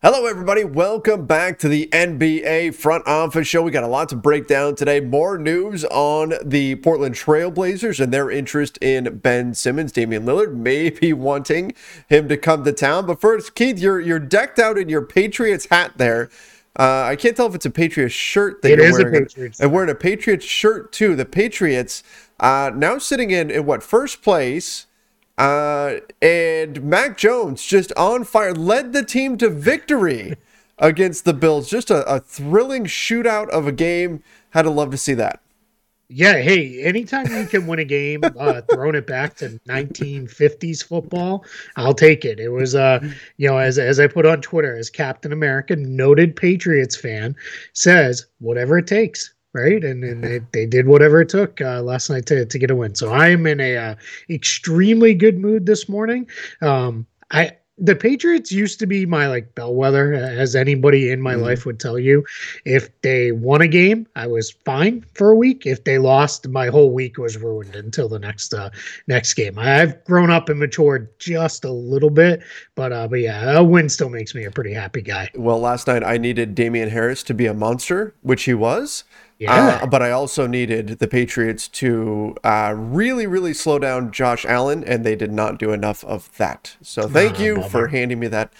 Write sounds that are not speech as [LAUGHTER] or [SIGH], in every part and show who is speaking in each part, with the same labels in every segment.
Speaker 1: Hello, everybody. Welcome back to the NBA Front Office Show. We got a lot to break down today. More news on the Portland Trailblazers and their interest in Ben Simmons. Damian Lillard may be [LAUGHS] wanting him to come to town. But first, Keith, you're you're decked out in your Patriots hat there. Uh, I can't tell if it's a Patriots shirt that
Speaker 2: It
Speaker 1: you're
Speaker 2: is a
Speaker 1: wearing.
Speaker 2: Patriots
Speaker 1: and wearing a Patriots shirt too. The Patriots uh, now sitting in in what first place. Uh, and Mac Jones just on fire, led the team to victory against the Bills. Just a, a thrilling shootout of a game. Had to love to see that.
Speaker 2: Yeah, hey, anytime you can win a game, uh, throwing it back to 1950s football, I'll take it. It was, uh, you know, as as I put on Twitter, as Captain America, noted Patriots fan, says whatever it takes, right? And and they, they did whatever it took uh, last night to to get a win. So I am in a uh, extremely good mood this morning. Um, I the Patriots used to be my like bellwether, as anybody in my
Speaker 1: Mhm.
Speaker 2: life would tell you. If they won a game, I was fine for a week. If they lost, my whole week was ruined until the next uh, next game. I've grown up and matured just a little bit, but uh, but yeah, a win still makes me a pretty happy guy.
Speaker 1: Well, last night I needed Damian Harris to be a monster, which he was.
Speaker 2: Yeah,
Speaker 1: Uh, but I also needed the Patriots to uh, really, really slow down Josh Allen, and they did not do enough of that. So thank
Speaker 2: Ah,
Speaker 1: you
Speaker 2: bummer.
Speaker 1: for handing me that.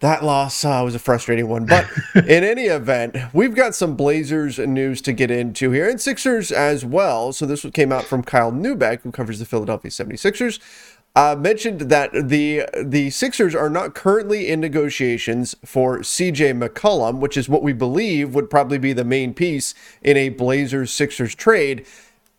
Speaker 1: That loss uh, was a frustrating one, but [LAUGHS] in any event, we've got some Blazers news to get into here, and Sixers as well. So this came out from Kyle Neubeck, who covers the Philadelphia 76ers. Uh, mentioned that the the Sixers are not currently in negotiations for CJ McCollum, which is what we believe would probably be the main piece in a Blazers Sixers trade,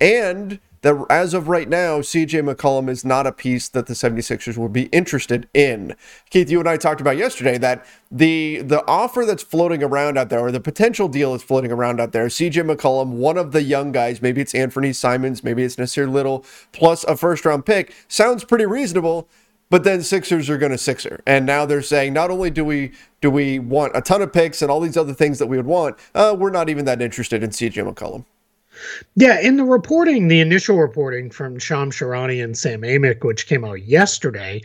Speaker 1: and that as of right now, CJ McCollum is not a piece that the 76ers would be interested in. Keith, you and I talked about yesterday that the the offer that's floating around out there, or the potential deal that's floating around out there, CJ McCollum, one of the young guys, maybe it's Anthony Simons, maybe it's Nassir Little, plus a first round pick, sounds pretty reasonable. But then Sixers are going to Sixer, and now they're saying not only do we do we want a ton of picks and all these other things that we would want, uh, we're not even that interested in CJ McCollum.
Speaker 2: Yeah, in the reporting, the initial reporting from Shams Charania and Sam Amick, which came out yesterday,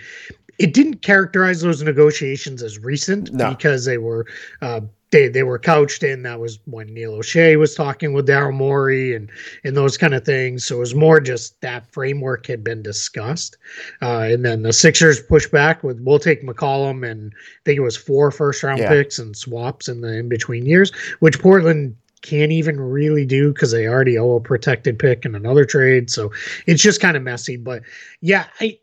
Speaker 2: it didn't characterize those negotiations as recent
Speaker 1: No.
Speaker 2: because they were uh, they they were couched in. That was when Neil Olshey was talking with Daryl Morey and and those kind of things. So it was more just that framework had been discussed, uh, and then the Sixers pushed back with we'll take McCollum and I think it was four first round
Speaker 1: Yeah.
Speaker 2: picks and swaps in the in between years, which Portland can't even really do because they already owe a protected pick in another trade. So it's just kind of messy. But yeah, I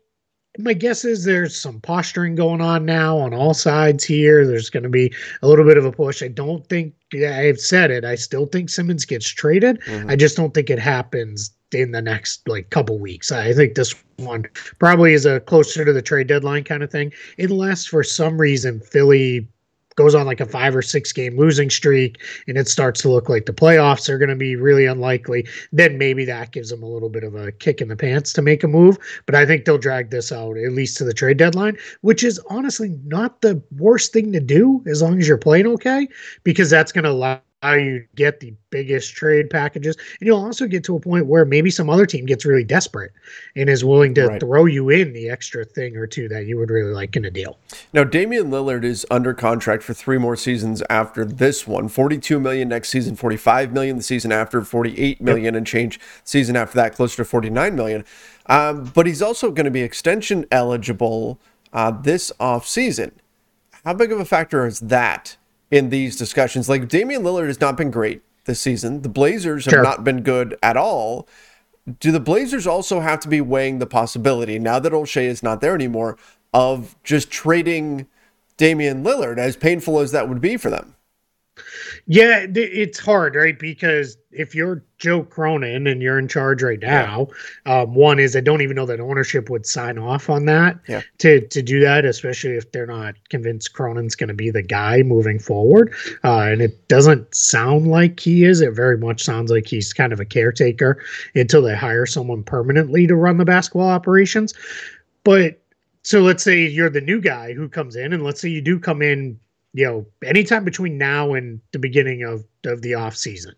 Speaker 2: my guess is there's some posturing going on now on all sides here. There's going to be a little bit of a push. I don't think yeah, I've said it. I still think Simmons gets traded.
Speaker 1: Mhm.
Speaker 2: I just don't think it happens in the next like couple weeks. I think this one probably is a closer to the trade deadline kind of thing, unless for some reason Philly goes on like a five or six game losing streak and it starts to look like the playoffs are going to be really unlikely, then maybe that gives them a little bit of a kick in the pants to make a move. But I think they'll drag this out at least to the trade deadline, which is honestly not the worst thing to do as long as you're playing okay, because that's going to allow you to get the biggest trade packages. And you'll also get to a point where maybe some other team gets really desperate and is willing to
Speaker 1: Right.
Speaker 2: throw you in the extra thing or two that you would really like in a deal.
Speaker 1: Now, Damian Lillard is under contract for three more seasons after this one. 42 million next season, 45 million the season after, 48 million and change season after that, closer to 49 million. Um, but he's also going to be extension eligible uh, this offseason. How big of a factor is that in these discussions? Like Damian Lillard has not been great this season. The Blazers have
Speaker 2: Sure.
Speaker 1: not been good at all. Do the Blazers also have to be weighing the possibility now that Olshey is not there anymore of just trading Damian Lillard, as painful as that would be for them?
Speaker 2: Yeah, it's hard, right? Because if you're Joe Cronin and you're in charge right now, um, one is I don't even know that ownership would sign off on that
Speaker 1: Yeah.
Speaker 2: to to do that, especially if they're not convinced Cronin's going to be the guy moving forward. Uh, and it doesn't sound like he is. It very much sounds like he's kind of a caretaker until they hire someone permanently to run the basketball operations. But so let's say you're the new guy who comes in, and let's say you do come in you know, anytime between now and the beginning of, of the off season.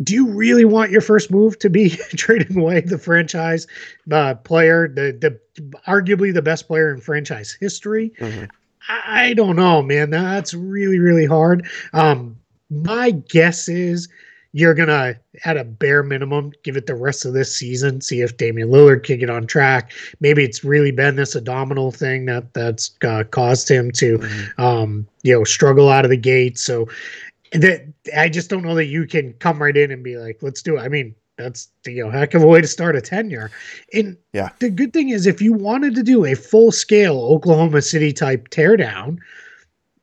Speaker 2: Do you really want your first move to be [LAUGHS] trading away the franchise uh, player, the the arguably the best player in franchise history?
Speaker 1: Mhm.
Speaker 2: I don't know, man. That's really, really hard. Um, my guess is you're gonna, at a bare minimum, give it the rest of this season, see if Damian Lillard can get on track. Maybe it's really been this abdominal thing that that's uh, caused him to, mm-hmm. um, you know, struggle out of the gate. So that I just don't know that you can come right in and be like, let's do it. I mean, that's you know heck of a way to start a tenure. And
Speaker 1: yeah,
Speaker 2: the good thing is if you wanted to do a full scale Oklahoma City type teardown,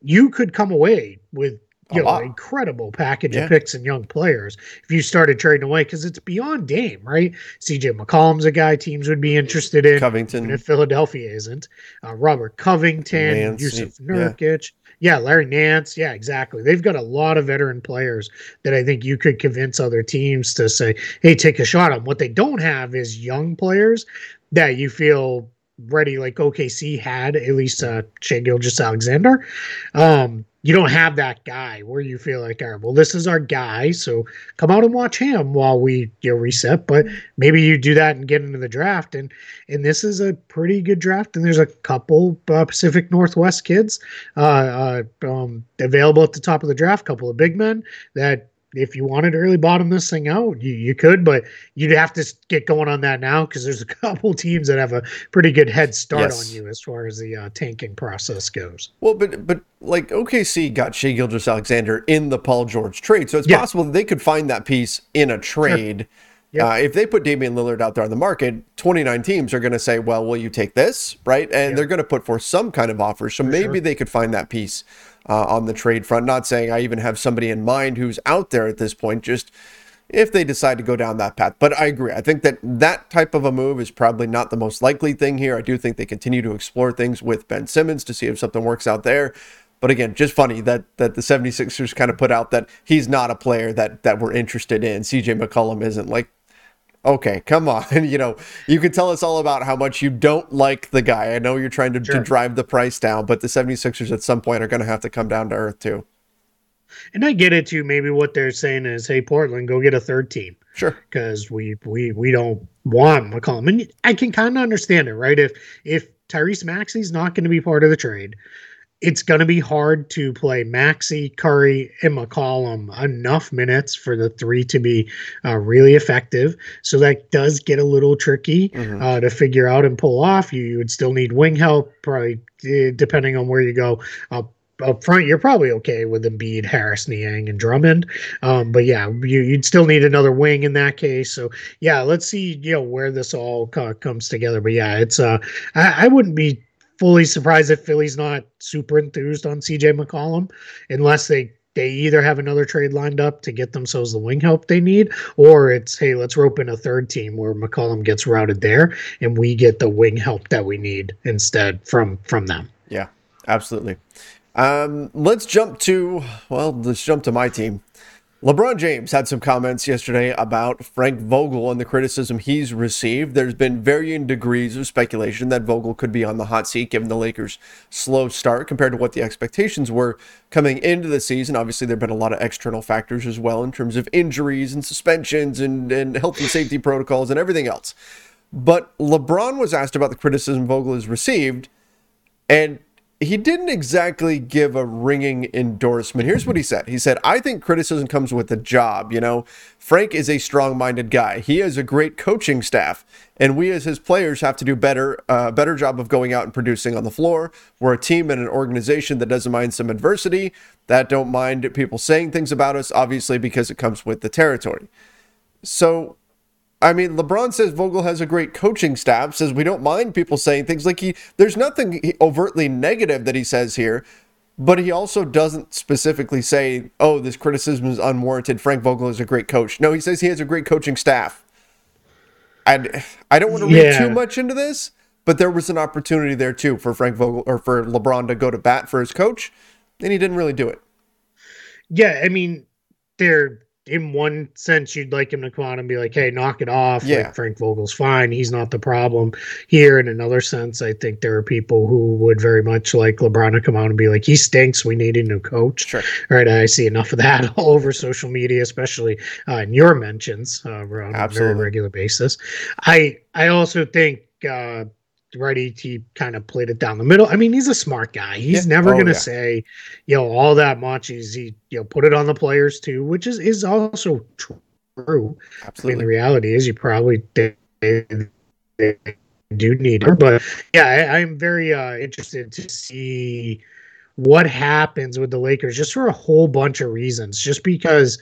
Speaker 2: you could come away with you know, an incredible package yeah. of picks and young players if you started trading away because it's beyond Dame, right? CJ McCollum's a guy teams would be interested in.
Speaker 1: Covington.
Speaker 2: if Philadelphia isn't. Uh, Robert Covington, Nance, Jusuf Nurkic. Yeah. Yeah, Larry Nance. Yeah, exactly. They've got a lot of veteran players that I think you could convince other teams to say, hey, take a shot on. What they don't have is young players that you feel ready, like OKC had, at least uh, Shai Gilgeous-Alexander. Um, you don't have that guy where you feel like, all right, well, this is our guy, so come out and watch him while we you know, reset. But maybe you do that and get into the draft, and and this is a pretty good draft. And there's a couple uh, Pacific Northwest kids uh, uh, um, available at the top of the draft, couple of big men that if you wanted to early bottom this thing out, you, you could, but you'd have to get going on that now because there's a [LAUGHS] couple teams that have a pretty good head start yes. on you as far as the uh, tanking process goes.
Speaker 1: Well, but but like OKC got Shai Gilgeous-Alexander in the Paul George trade, so it's yeah. possible they could find that piece in a trade. Sure. Yep. Uh, if they put Damian Lillard out there on the market, 29 teams are going to say, well, will you take this? Right. And yep. they're going to put forth some kind of offer. So For maybe sure. they could find that piece uh, on the trade front. Not saying I even have somebody in mind who's out there at this point, just if they decide to go down that path. But I agree. I think that that type of a move is probably not the most likely thing here. I do think they continue to explore things with Ben Simmons to see if something works out there. But again, just funny that that the 76ers kind of put out that he's not a player that that we're interested in. CJ McCollum isn't like okay, come on. [LAUGHS] you know, you can tell us all about how much you don't like the guy. I know you're trying to, sure. to drive the price down, but the 76ers at some point are going to have to come down to earth too.
Speaker 2: And I get it too. Maybe what they're saying is, hey, Portland, go get a third team.
Speaker 1: Sure.
Speaker 2: Because we we we don't want McCollum. And I can kind of understand it, right? If if Tyrese Maxey's not going to be part of the trade, it's going to be hard to play Maxey, Curry, and McCollum enough minutes for the three to be uh, really effective. So that does get a little tricky mm-hmm. uh, to figure out and pull off. You, you, would still need wing help, probably eh, depending on where you go. Uh, up front, you're probably okay with Embiid, Harris, Niang, and Drummond. Um, but yeah, you, would still need another wing in that case. So yeah, let's see, you know, where this all comes together. But yeah, it's uh, I, I wouldn't be fully surprised if Philly's not super enthused on CJ McCollum unless they they either have another trade lined up to get themselves the wing help they need, or it's hey, let's rope in a third team where McCollum gets routed there and we get the wing help that we need instead from from them.
Speaker 1: Yeah, absolutely. Um, let's jump to well, let's jump to my team. LeBron James had some comments yesterday about Frank Vogel and the criticism he's received. There's been varying degrees of speculation that Vogel could be on the hot seat given the Lakers' slow start compared to what the expectations were coming into the season. Obviously, there have been a lot of external factors as well in terms of injuries and suspensions and, and health and safety protocols and everything else. But LeBron was asked about the criticism Vogel has received, and he didn't exactly give a ringing endorsement. Here's what he said. He said, I think criticism comes with the job. You know, Frank is a strong minded guy. He has a great coaching staff. And we as his players have to do better, uh, better job of going out and producing on the floor. We're a team and an organization that doesn't mind some adversity, that don't mind people saying things about us, obviously, because it comes with the territory. So I mean, LeBron says Vogel has a great coaching staff. Says we don't mind people saying things like he. There's nothing overtly negative that he says here, but he also doesn't specifically say, "Oh, this criticism is unwarranted." Frank Vogel is a great coach. No, he says he has a great coaching staff. And I don't want to read too much into this, but there was an opportunity there too for Frank Vogel or for LeBron to go to bat for his coach, and he didn't really do it.
Speaker 2: Yeah, I mean, there in one sense, you'd like him to come out and be like, "Hey, knock it off."
Speaker 1: Yeah.
Speaker 2: Like Frank Vogel's fine; he's not the problem. Here, in another sense, I think there are people who would very much like LeBron to come out and be like, "He stinks. We need a new coach."
Speaker 1: Sure.
Speaker 2: Right. I see enough of that [LAUGHS] all over social media, especially uh, in your mentions uh, on Absolutely. a very regular basis. I I also think. Uh, ready. He kind of played it down the middle. I mean, he's a smart guy. He's
Speaker 1: Yeah.
Speaker 2: never
Speaker 1: Oh,
Speaker 2: gonna
Speaker 1: yeah.
Speaker 2: say, you know, all that much. He's he, you know, put it on the players too, which is is also true. I mean, the reality is you probably they, they do need her, but yeah, I, I'm very uh, interested to see what happens with the Lakers, just for a whole bunch of reasons. Just because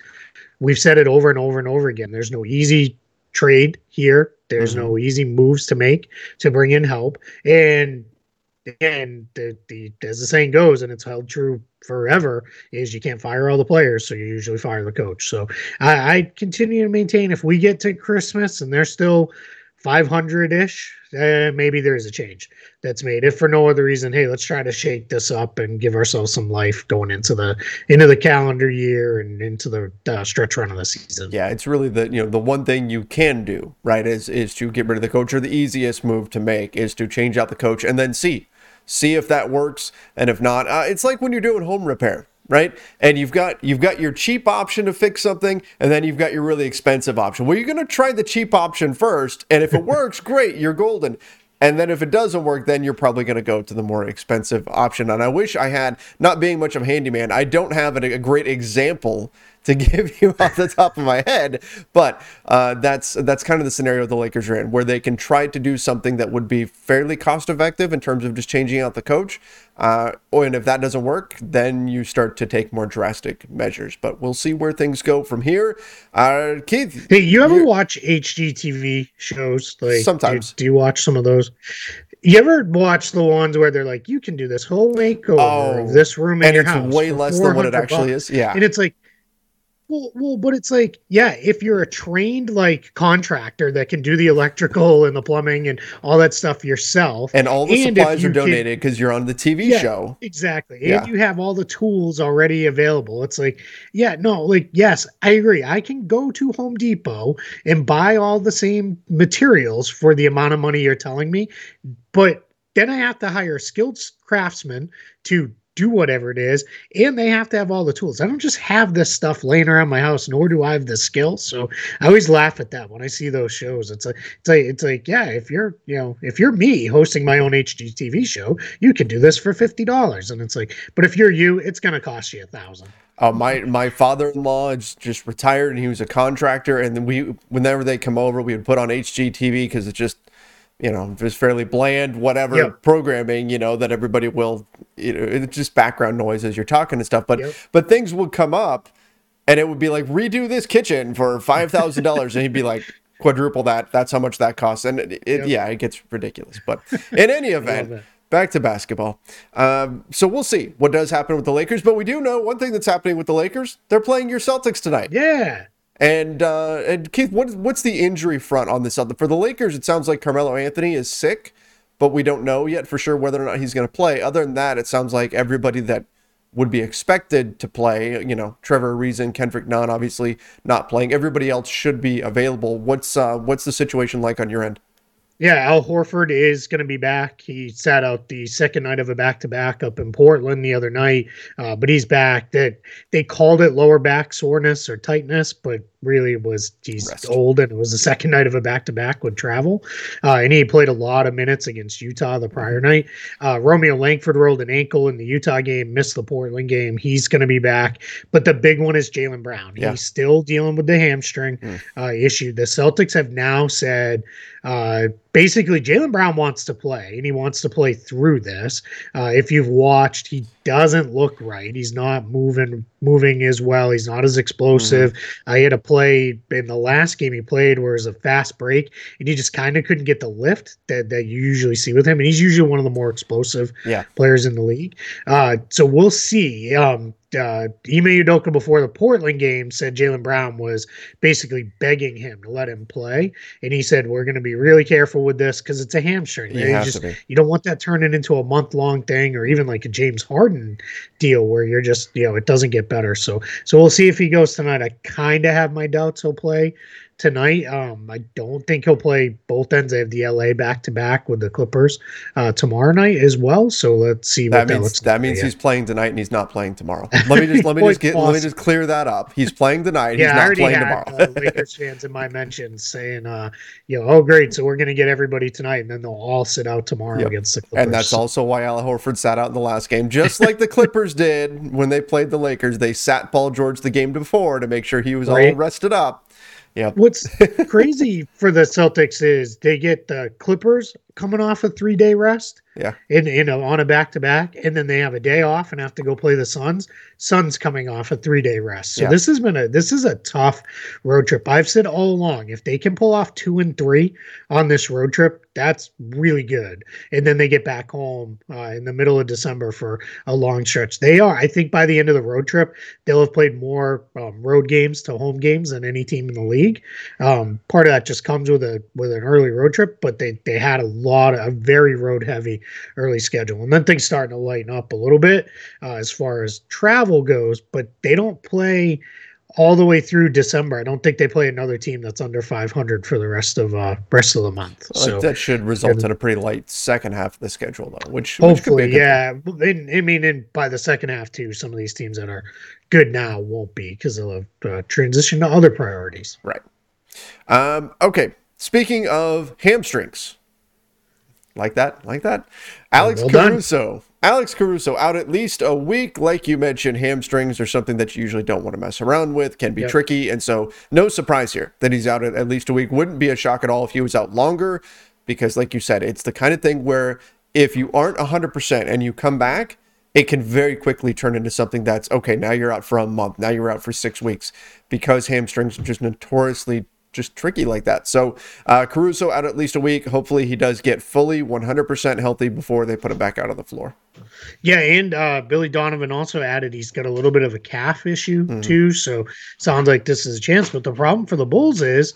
Speaker 2: we've said it over and over and over again, there's no easy trade here. There's no mm-hmm. easy moves to make to bring in help, and and the, the as the saying goes, and it's held true forever, is you can't fire all the players, so you usually fire the coach. So I, I continue to maintain if we get to Christmas and they're still 500 ish, uh, maybe there is a change that's made. If for no other reason, hey, let's try to shake this up and give ourselves some life going into the into the calendar year and into the uh, stretch run of the season.
Speaker 1: Yeah, it's really the you know the one thing you can do right is is to get rid of the coach or the easiest move to make is to change out the coach and then see see if that works and if not uh, it's like when you're doing home repair right? And you've got you've got your cheap option to fix something and then you've got your really expensive option. Well you're going to try the cheap option first and if it works [LAUGHS] great you're golden. And then if it doesn't work, then you're probably going to go to the more expensive option. And I wish I had, not being much of a handyman, I don't have a, a great example to [LAUGHS] give you off the top of my head. But uh, that's that's kind of the scenario the Lakers are in, where they can try to do something that would be fairly cost effective in terms of just changing out the coach. Uh, and if that doesn't work, then you start to take more drastic measures. But we'll see where things go from here. Uh, Keith,
Speaker 2: Hey, you ever
Speaker 1: You-
Speaker 2: watch HGTV shows? Like do-
Speaker 1: Sometimes.
Speaker 2: Do, you watch some of those? You ever watch the ones where they're like, you can do this whole makeover
Speaker 1: Oh,
Speaker 2: this room in
Speaker 1: and
Speaker 2: your
Speaker 1: it's
Speaker 2: house
Speaker 1: way less than what it actually
Speaker 2: bucks."
Speaker 1: is. Yeah.
Speaker 2: And it's like, well, well, but it's like, yeah, if you're a trained like contractor that can do the electrical and the plumbing and all that stuff yourself,
Speaker 1: And all the
Speaker 2: And
Speaker 1: supplies are donated because you're on the TV
Speaker 2: Yeah.
Speaker 1: show.
Speaker 2: Exactly.
Speaker 1: Yeah.
Speaker 2: And you have all the tools already available. It's like, yeah, no, like, yes, I agree. I can go to Home Depot and buy all the same materials for the amount of money you're telling me, but then I have to hire skilled craftsmen to do whatever it is, and they have to have all the tools. I don't just have this stuff laying around my house, nor do I have the skill. So I always laugh at that when I see those shows. It's like it's like it's like, yeah, if you're you know, if you're me hosting my own HGTV show, you can do this for fifty dollars. And it's like, but if you're you, it's gonna cost you a thousand.
Speaker 1: Uh, my my father-in-law is just retired and he was a contractor and then we whenever they come over we would put on HGTV because it's just you know just fairly bland whatever
Speaker 2: Yep.
Speaker 1: programming you know that everybody will you know it's just background noise as you're talking and stuff but
Speaker 2: Yep.
Speaker 1: but things would come up and it would be like redo this kitchen for five thousand dollars and he'd be like [LAUGHS] quadruple that that's how much that costs and it, it,
Speaker 2: Yep.
Speaker 1: yeah it gets ridiculous but in any [LAUGHS] event back to basketball. Um, so we'll see what does happen with the Lakers. But we do know one thing that's happening with the Lakers. They're playing your Celtics tonight.
Speaker 2: Yeah.
Speaker 1: And uh, and Keith, what, what's the injury front on this? other For the Lakers, it sounds like Carmelo Anthony is sick, but we don't know yet for sure whether or not he's going to play. Other than that, it sounds like everybody that would be expected to play, you know, Trevor Ariza, Kendrick Nunn, obviously not playing. Everybody else should be available. What's uh, what's the situation like on your end?
Speaker 2: Yeah, Al Horford is going to be back. He sat out the second night of a back-to-back up in Portland the other night, uh, but he's back. That they called it lower back soreness or tightness, but really was he's
Speaker 1: Rest.
Speaker 2: old and it was the second night of a back-to-back with travel. Uh, and he played a lot of minutes against Utah the prior night. Uh, Romeo Langford rolled an ankle in the Utah game, missed the Portland game. He's going to be back, but the big one is Jaylen Brown.
Speaker 1: Yeah.
Speaker 2: He's still dealing with the hamstring
Speaker 1: Mm.
Speaker 2: uh, issue. The Celtics have now said uh, basically Jaylen Brown wants to play and he wants to play through this. Uh, if you've watched, he doesn't look right. He's not moving moving as well. He's not as explosive. I had a play in the last game he played where it was a fast break and he just kind of couldn't get the lift that, that you usually see with him. And he's usually one of the more explosive
Speaker 1: Yeah.
Speaker 2: players in the league. Uh, so we'll see. Um, uh, Ime Udoka before the Portland game said Jaylen Brown was basically begging him to let him play, and he said we're going to be really careful with this because it's a hamstring.
Speaker 1: You
Speaker 2: You just- you don't want that turning into a month long thing or even like a James Harden deal where you're just you know it doesn't get better. So so we'll see if he goes tonight. I kind of have my doubts he'll play tonight. Um, I don't think he'll play both ends. They have the LA back to back with the Clippers uh, tomorrow night as well. So let's see
Speaker 1: that means. That, that means he's playing tonight and he's not playing tomorrow. Let me just let me [LAUGHS] just get let me just clear that up. He's playing tonight. Yeah, he's not playing had, tomorrow.
Speaker 2: uh, Lakers fans in my mentions saying, uh, you know, oh great, so we're gonna get everybody tonight, and then they'll all sit out tomorrow yep. against the Clippers.
Speaker 1: And that's also why Al Horford sat out in the last game, just like the Clippers did when they played the Lakers. They sat Paul George the game before to make sure he was right. all rested up. Yeah.
Speaker 2: What's [LAUGHS] crazy for the Celtics is they get the Clippers coming off a three day rest.
Speaker 1: Yeah.
Speaker 2: In you know on a back to back, and then they have a day off and have to go play the Suns. Suns coming off a three day rest. So yeah. this has been a this is a tough road trip. I've said all along, if they can pull off two and three on this road trip, that's really good. And then they get back home uh, in the middle of December for a long stretch. They are, I think, by the end of the road trip, they'll have played more um, road games to home games than any team in the league. Um, part of that just comes with a with an early road trip, but they they had a lot of a very road heavy early schedule. And then things starting to lighten up a little bit uh, as far as travel goes, but they don't play all the way through December. I don't think they play another team that's under 500 for the rest of uh rest of the month. So
Speaker 1: that should result in a pretty light second half of the schedule, though. Which
Speaker 2: hopefully,
Speaker 1: which
Speaker 2: yeah. In, I mean, in, by the second half too, some of these teams that are good now won't be because they'll have uh, transition to other priorities.
Speaker 1: Right. Um, okay. Speaking of hamstrings, like that, like that. Alex well Caruso. Done. Alex Caruso out at least a week. Like you mentioned, hamstrings are something that you usually don't want to mess around with, can be yep. tricky. And so, no surprise here that he's out at, at least a week. Wouldn't be a shock at all if he was out longer, because, like you said, it's the kind of thing where if you aren't 100% and you come back, it can very quickly turn into something that's okay, now you're out for a month, now you're out for six weeks, because hamstrings are just notoriously just tricky like that. So uh, Caruso out at least a week. Hopefully he does get fully 100% healthy before they put him back out on the floor.
Speaker 2: Yeah, and uh, Billy Donovan also added he's got a little bit of a calf issue mm-hmm. too. So sounds like this is a chance. But the problem for the Bulls is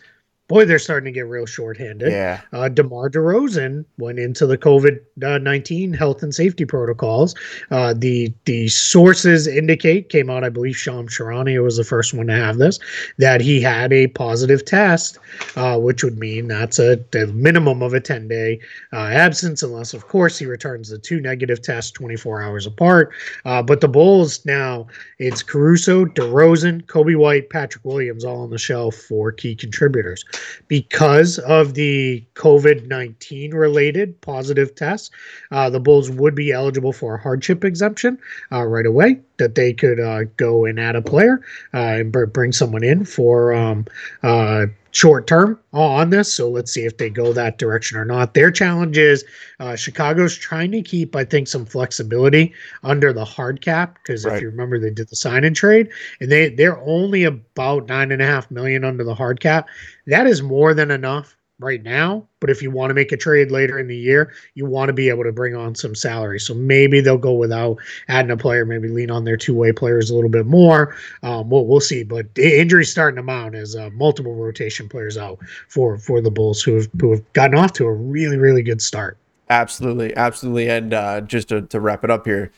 Speaker 2: boy, they're starting to get real shorthanded.
Speaker 1: Yeah.
Speaker 2: Uh, DeMar DeRozan went into the COVID nineteen health and safety protocols. Uh, the the sources indicate came out, I believe, Shams Charania was the first one to have this, that he had a positive test, uh, which would mean that's a, a minimum of a ten day uh, absence, unless of course he returns the two negative tests twenty four hours apart. Uh, but the Bulls now it's Caruso, DeRozan, Coby White, Patrick Williams all on the shelf for key contributors because of the COVID 19 related positive tests. Uh, the Bulls would be eligible for a hardship exemption uh, right away, that they could uh, go and add a player uh, and bring someone in for um, uh, short term on this. So let's see if they go that direction or not. Their challenge is uh, Chicago's trying to keep, I think, some flexibility under the hard cap because right. if you remember, they did the sign and trade, and they they're only about nine and a half million under the hard cap. That is more than enough right now. But if you want to make a trade later in the year, you want to be able to bring on some salary. So maybe they'll go without adding a player, maybe lean on their two way players a little bit more. Um, we'll, we'll see. But injuries starting to mount as uh, multiple rotation players out for for the Bulls who have who have gotten off to a really really good start.
Speaker 1: Absolutely, absolutely. And uh, just to, to wrap it up here,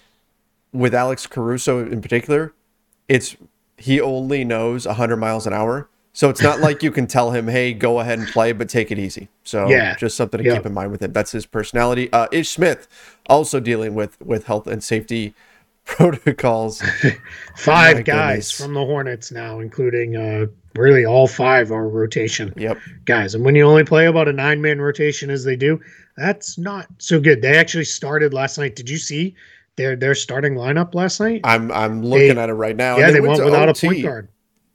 Speaker 1: with Alex Caruso in particular, it's he only knows 100 miles an hour so it's not like you can tell him, "Hey, go ahead and play, but take it easy." So yeah, just something to yep. keep in mind with him. That's his personality. Uh, Ish Smith also dealing with with health and safety [LAUGHS] protocols. [LAUGHS]
Speaker 2: five guys goodness. from the Hornets now, including uh, really all five are rotation
Speaker 1: yep.
Speaker 2: guys. And when you only play about a nine man rotation as they do, that's not so good. They actually started last night. Did you see their their starting lineup last night?
Speaker 1: I'm I'm looking they, at it right now.
Speaker 2: Yeah, they, they went, went without OT. a point guard.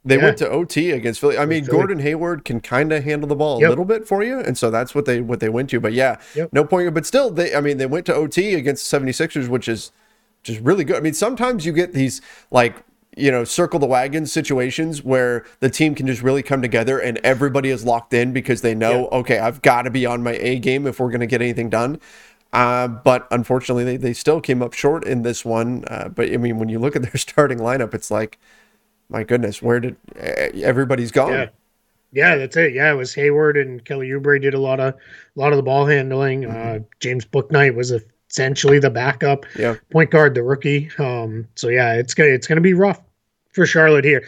Speaker 1: They yeah. went to OT against Philly. I mean, Philly. Gordon Hayward can kind of handle the ball a yep. little bit for you, and so that's what they what they went to. But yeah, yep. no point. But still, they I mean, they went to OT against the 76ers, which is just really good. I mean, sometimes you get these like you know circle the wagon situations where the team can just really come together and everybody is locked in because they know okay, I've got to be on my A game if we're going to get anything done. Uh, but unfortunately, they, they still came up short in this one. Uh, but I mean, when you look at their [LAUGHS] starting lineup, it's like my goodness, where did everybody's gone?
Speaker 2: Yeah. Yeah, that's it. Yeah, it was Hayward and Kelly Oubre did a lot of a lot of the ball handling. Uh, mm-hmm. Uh, James Bouknight was essentially the backup
Speaker 1: yeah.
Speaker 2: point guard, the rookie. Um, so yeah, it's gonna it's gonna be rough for Charlotte here.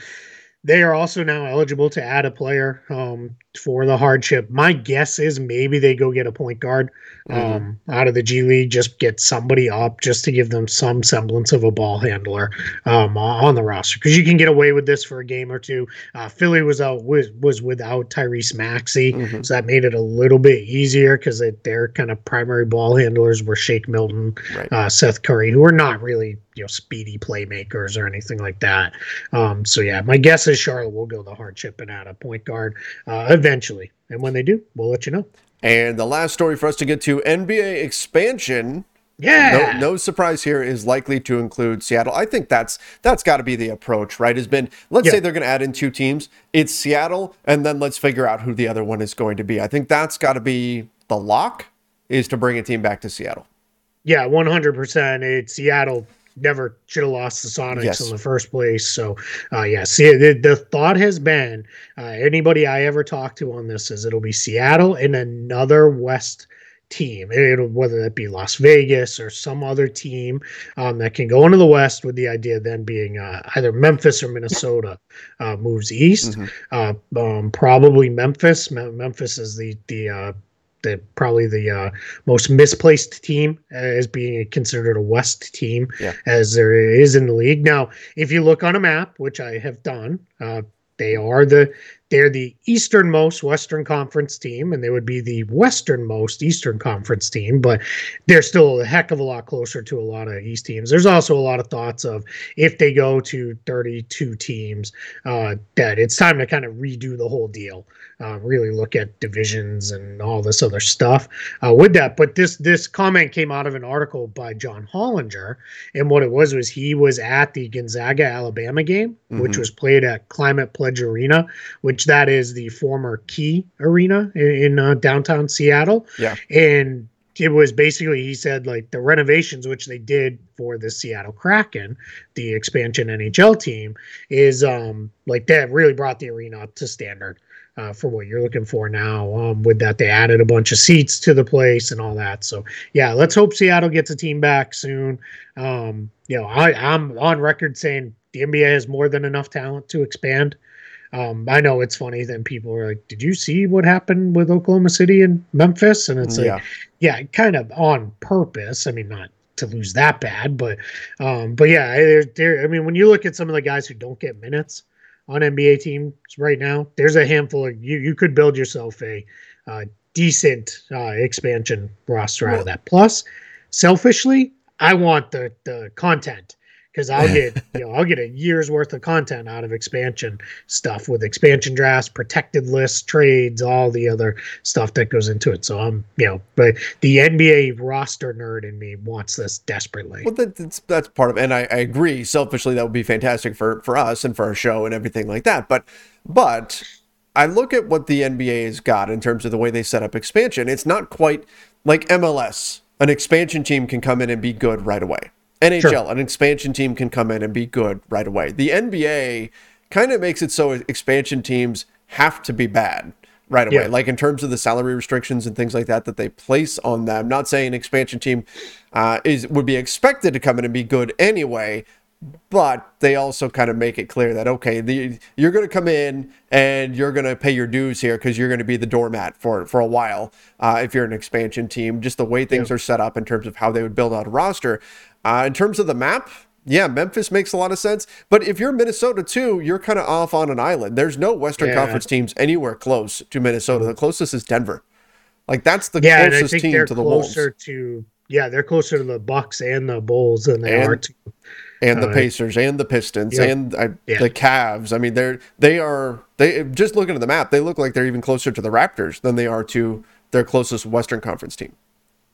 Speaker 2: They are also now eligible to add a player um, for the hardship. My guess is maybe they go get a point guard um, mm-hmm. out of the G League, just get somebody up just to give them some semblance of a ball handler um, on the roster because you can get away with this for a game or two. Uh, Philly was out was was without Tyrese Maxey, mm-hmm. so that made it a little bit easier because their kind of primary ball handlers were Shake Milton, right. uh, Seth Curry, who are not really you know speedy playmakers or anything like that. Um, so yeah, my guess is Charlotte will go the hardship and add a point guard uh, eventually, and when they do, we'll let you know.
Speaker 1: And the last story for us to get to NBA expansion.
Speaker 2: Yeah.
Speaker 1: No, no surprise here is likely to include Seattle. I think that's that's got to be the approach, right? Has been let's yeah. say they're going to add in two teams. It's Seattle, and then let's figure out who the other one is going to be. I think that's got to be the lock is to bring a team back to Seattle.
Speaker 2: Yeah, one hundred percent. It's Seattle never should have lost the Sonics yes. in the first place. So, uh, yeah, see, the, the thought has been uh, anybody I ever talk to on this is it'll be Seattle and another West team, it'll, whether that be Las Vegas or some other team um, that can go into the West with the idea then being uh, either Memphis or Minnesota uh, moves east. Mm-hmm. Uh, um, probably Memphis. Memphis is the the uh, the probably the uh, most misplaced team as being considered a West team yeah. as there is in the league. Now, if you look on a map, which I have done, uh, they are the they're the easternmost Western Conference team, and they would be the westernmost Eastern Conference team, but they're still a heck of a lot closer to a lot of East teams. There's also a lot of thoughts of if they go to 32 teams, uh, that it's time to kind of redo the whole deal, uh, really look at divisions and all this other stuff uh, with that. But this this comment came out of an article by John Hollinger, and what it was was he was at the Gonzaga Alabama game, mm-hmm. which was played at Climate Pledge Arena, which which that is the former Key Arena in, in uh, downtown Seattle.
Speaker 1: Yeah,
Speaker 2: and it was basically he said like the renovations which they did for the Seattle Kraken, the expansion NHL team, is um like that really brought the arena up to standard. Uh, for what you're looking for now. Um, with that, they added a bunch of seats to the place and all that. So yeah, let's hope Seattle gets a team back soon. Um, you know, I, I'm on record saying the NBA has more than enough talent to expand. Um, I know it's funny. Then people are like, "Did you see what happened with Oklahoma City and Memphis?" And it's yeah. like, yeah, kind of on purpose. I mean, not to lose that bad, but um, but yeah, there, there. I mean, when you look at some of the guys who don't get minutes on NBA teams right now, there's a handful of you. You could build yourself a uh, decent uh, expansion roster out of that. Plus, selfishly, I want the the content because I'll get you know I'll get a year's worth of content out of expansion stuff with expansion drafts, protected lists, trades, all the other stuff that goes into it. So I'm you know, but the NBA roster nerd in me wants this desperately.
Speaker 1: Well, that's that's part of, it. and I, I agree. Selfishly, that would be fantastic for for us and for our show and everything like that. But but I look at what the NBA has got in terms of the way they set up expansion. It's not quite like MLS. An expansion team can come in and be good right away NHL, sure. an expansion team can come in and be good right away. The NBA kind of makes it so expansion teams have to be bad right away. Yeah. Like in terms of the salary restrictions and things like that that they place on them. Not saying an expansion team uh, is would be expected to come in and be good anyway, but they also kind of make it clear that okay, the, you're going to come in and you're going to pay your dues here because you're going to be the doormat for for a while uh, if you're an expansion team. Just the way things yeah. are set up in terms of how they would build out a roster. Uh, in terms of the map, yeah, Memphis makes a lot of sense. But if you're Minnesota too, you're kind of off on an island. There's no Western yeah. Conference teams anywhere close to Minnesota. The closest is Denver. Like that's the yeah, closest team to the Wolves.
Speaker 2: To yeah, they're closer to the Bucks and the Bulls than they and, are to
Speaker 1: and the uh, Pacers and the Pistons and uh, yeah. the Cavs. I mean, they're they are they just looking at the map, they look like they're even closer to the Raptors than they are to their closest Western Conference team.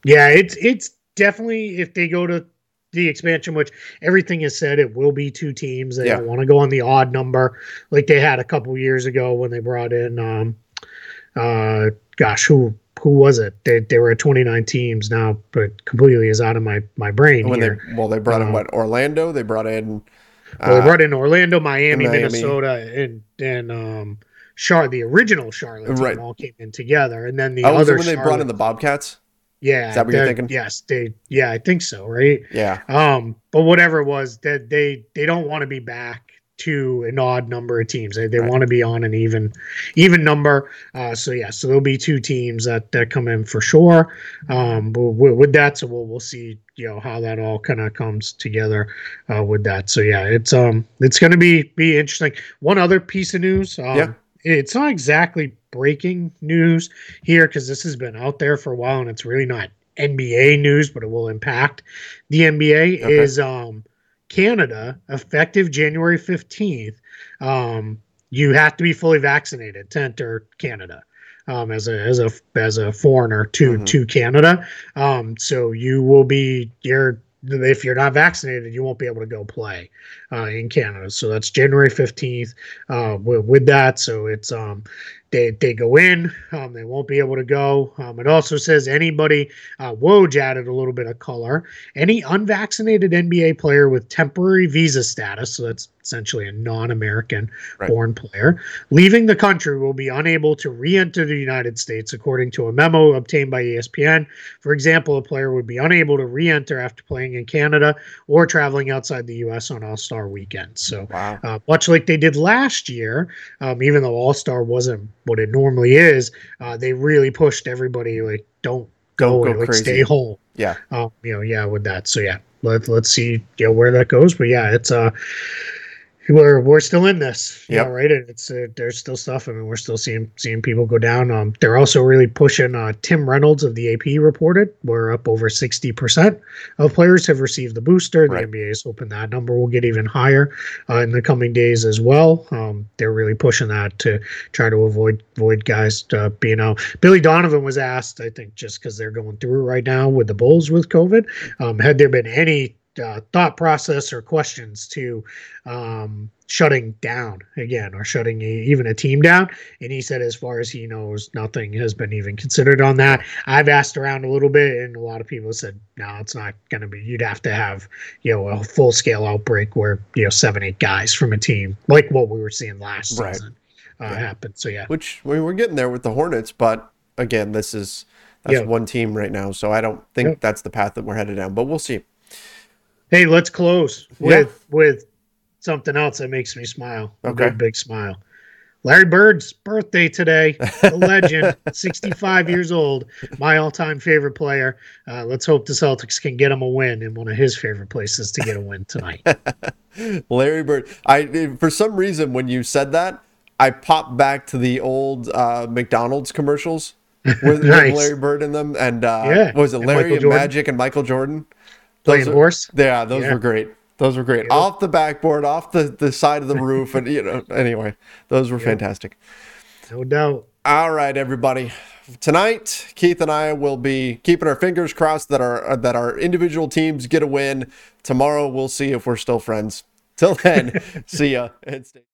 Speaker 2: Yeah, it's it's definitely if they go to the expansion, which everything is said it will be two teams. They yeah. don't want to go on the odd number like they had a couple years ago when they brought in um uh gosh who who was it? They, they were at 29 teams now, but completely is out of my my brain.
Speaker 1: When
Speaker 2: here.
Speaker 1: they well, they brought in uh, what Orlando? They brought in.
Speaker 2: Uh, well, they brought in Orlando, Miami, Miami, Minnesota, and and um, Char the original Charlotte team right. all came in together, and then the oh, other
Speaker 1: when Charlotte, they brought in the Bobcats.
Speaker 2: Yeah,
Speaker 1: is that what you're thinking?
Speaker 2: Yes, they. Yeah, I think so. Right.
Speaker 1: Yeah.
Speaker 2: Um, but whatever it was, that they they don't want to be back to an odd number of teams. They, they right. want to be on an even even number. Uh, so yeah, so there'll be two teams that, that come in for sure. Um, with, with that, so we'll we'll see you know how that all kind of comes together uh, with that. So yeah, it's um it's going to be be interesting. One other piece of news. Um, yeah. It's not exactly breaking news here because this has been out there for a while and it's really not NBA news, but it will impact the NBA. Okay. Is um Canada, effective January 15th, um, you have to be fully vaccinated to enter Canada. Um, as a as a as a foreigner to mm-hmm. to Canada, um, so you will be you're if you're not vaccinated, you won't be able to go play uh, in Canada. So that's January 15th uh, with, with, that. So it's um, they, they go in, um, they won't be able to go. Um, it also says anybody, uh, Woj added a little bit of color. Any unvaccinated NBA player with temporary visa status, so that's essentially a non-American right. born player, leaving the country will be unable to re-enter the United States, according to a memo obtained by ESPN. For example, a player would be unable to re-enter after playing in Canada or traveling outside the U.S. on All-Star weekend. So, wow. uh, much like they did last year, um, even though All-Star wasn't what it normally is, uh, they really pushed everybody like, don't go, go, go like, stay home.
Speaker 1: Yeah.
Speaker 2: Um, you know, yeah, with that. So yeah, let let's see, you know, where that goes. But yeah, it's uh we're we're still in this, yeah, right. And it's uh, there's still stuff. I mean, we're still seeing seeing people go down. Um, they're also really pushing. Uh, Tim Reynolds of the AP reported we're up over sixty percent of players have received the booster. The right. NBA is hoping that number will get even higher uh, in the coming days as well. Um, they're really pushing that to try to avoid avoid guys uh, being out. Billy Donovan was asked, I think, just because they're going through right now with the Bulls with COVID, um, had there been any uh, thought process or questions to um, shutting down again or shutting a, even a team down. And he said, as far as he knows, nothing has been even considered on that. I've asked around a little bit, and a lot of people said, no, it's not going to be. You'd have to have, you know, a full scale outbreak where, you know, seven, eight guys from a team, like what we were seeing last right. season, uh, yeah. happen. So, yeah.
Speaker 1: Which we we're getting there with the Hornets, but again, this is. That's yeah. one team right now, so I don't think that's the path that we're headed down. But we'll see.
Speaker 2: Hey, let's close with yeah. with something else that makes me smile. Okay. big, big smile. Larry Bird's birthday today. The [LAUGHS] legend, 65 years old, my all-time favorite player. Uh, let's hope the Celtics can get him a win in one of his favorite places to get a win tonight. [LAUGHS]
Speaker 1: Larry Bird. I for some reason when you said that, I popped back to the old uh, McDonald's commercials with, [LAUGHS] nice. with, Larry Bird in them, and uh, yeah. was it Larry and, and Magic and Michael Jordan?
Speaker 2: Playing
Speaker 1: are,
Speaker 2: horse.
Speaker 1: Yeah, those yeah. were great. Those were great. Off the backboard, off the, the side of the roof, and you know. Anyway, those were fantastic.
Speaker 2: No doubt.
Speaker 1: All right, everybody. Tonight, Keith and I will be keeping our fingers crossed that our that our individual teams get a win. Tomorrow, we'll see if we're still friends. Till then, [LAUGHS] see ya and stay.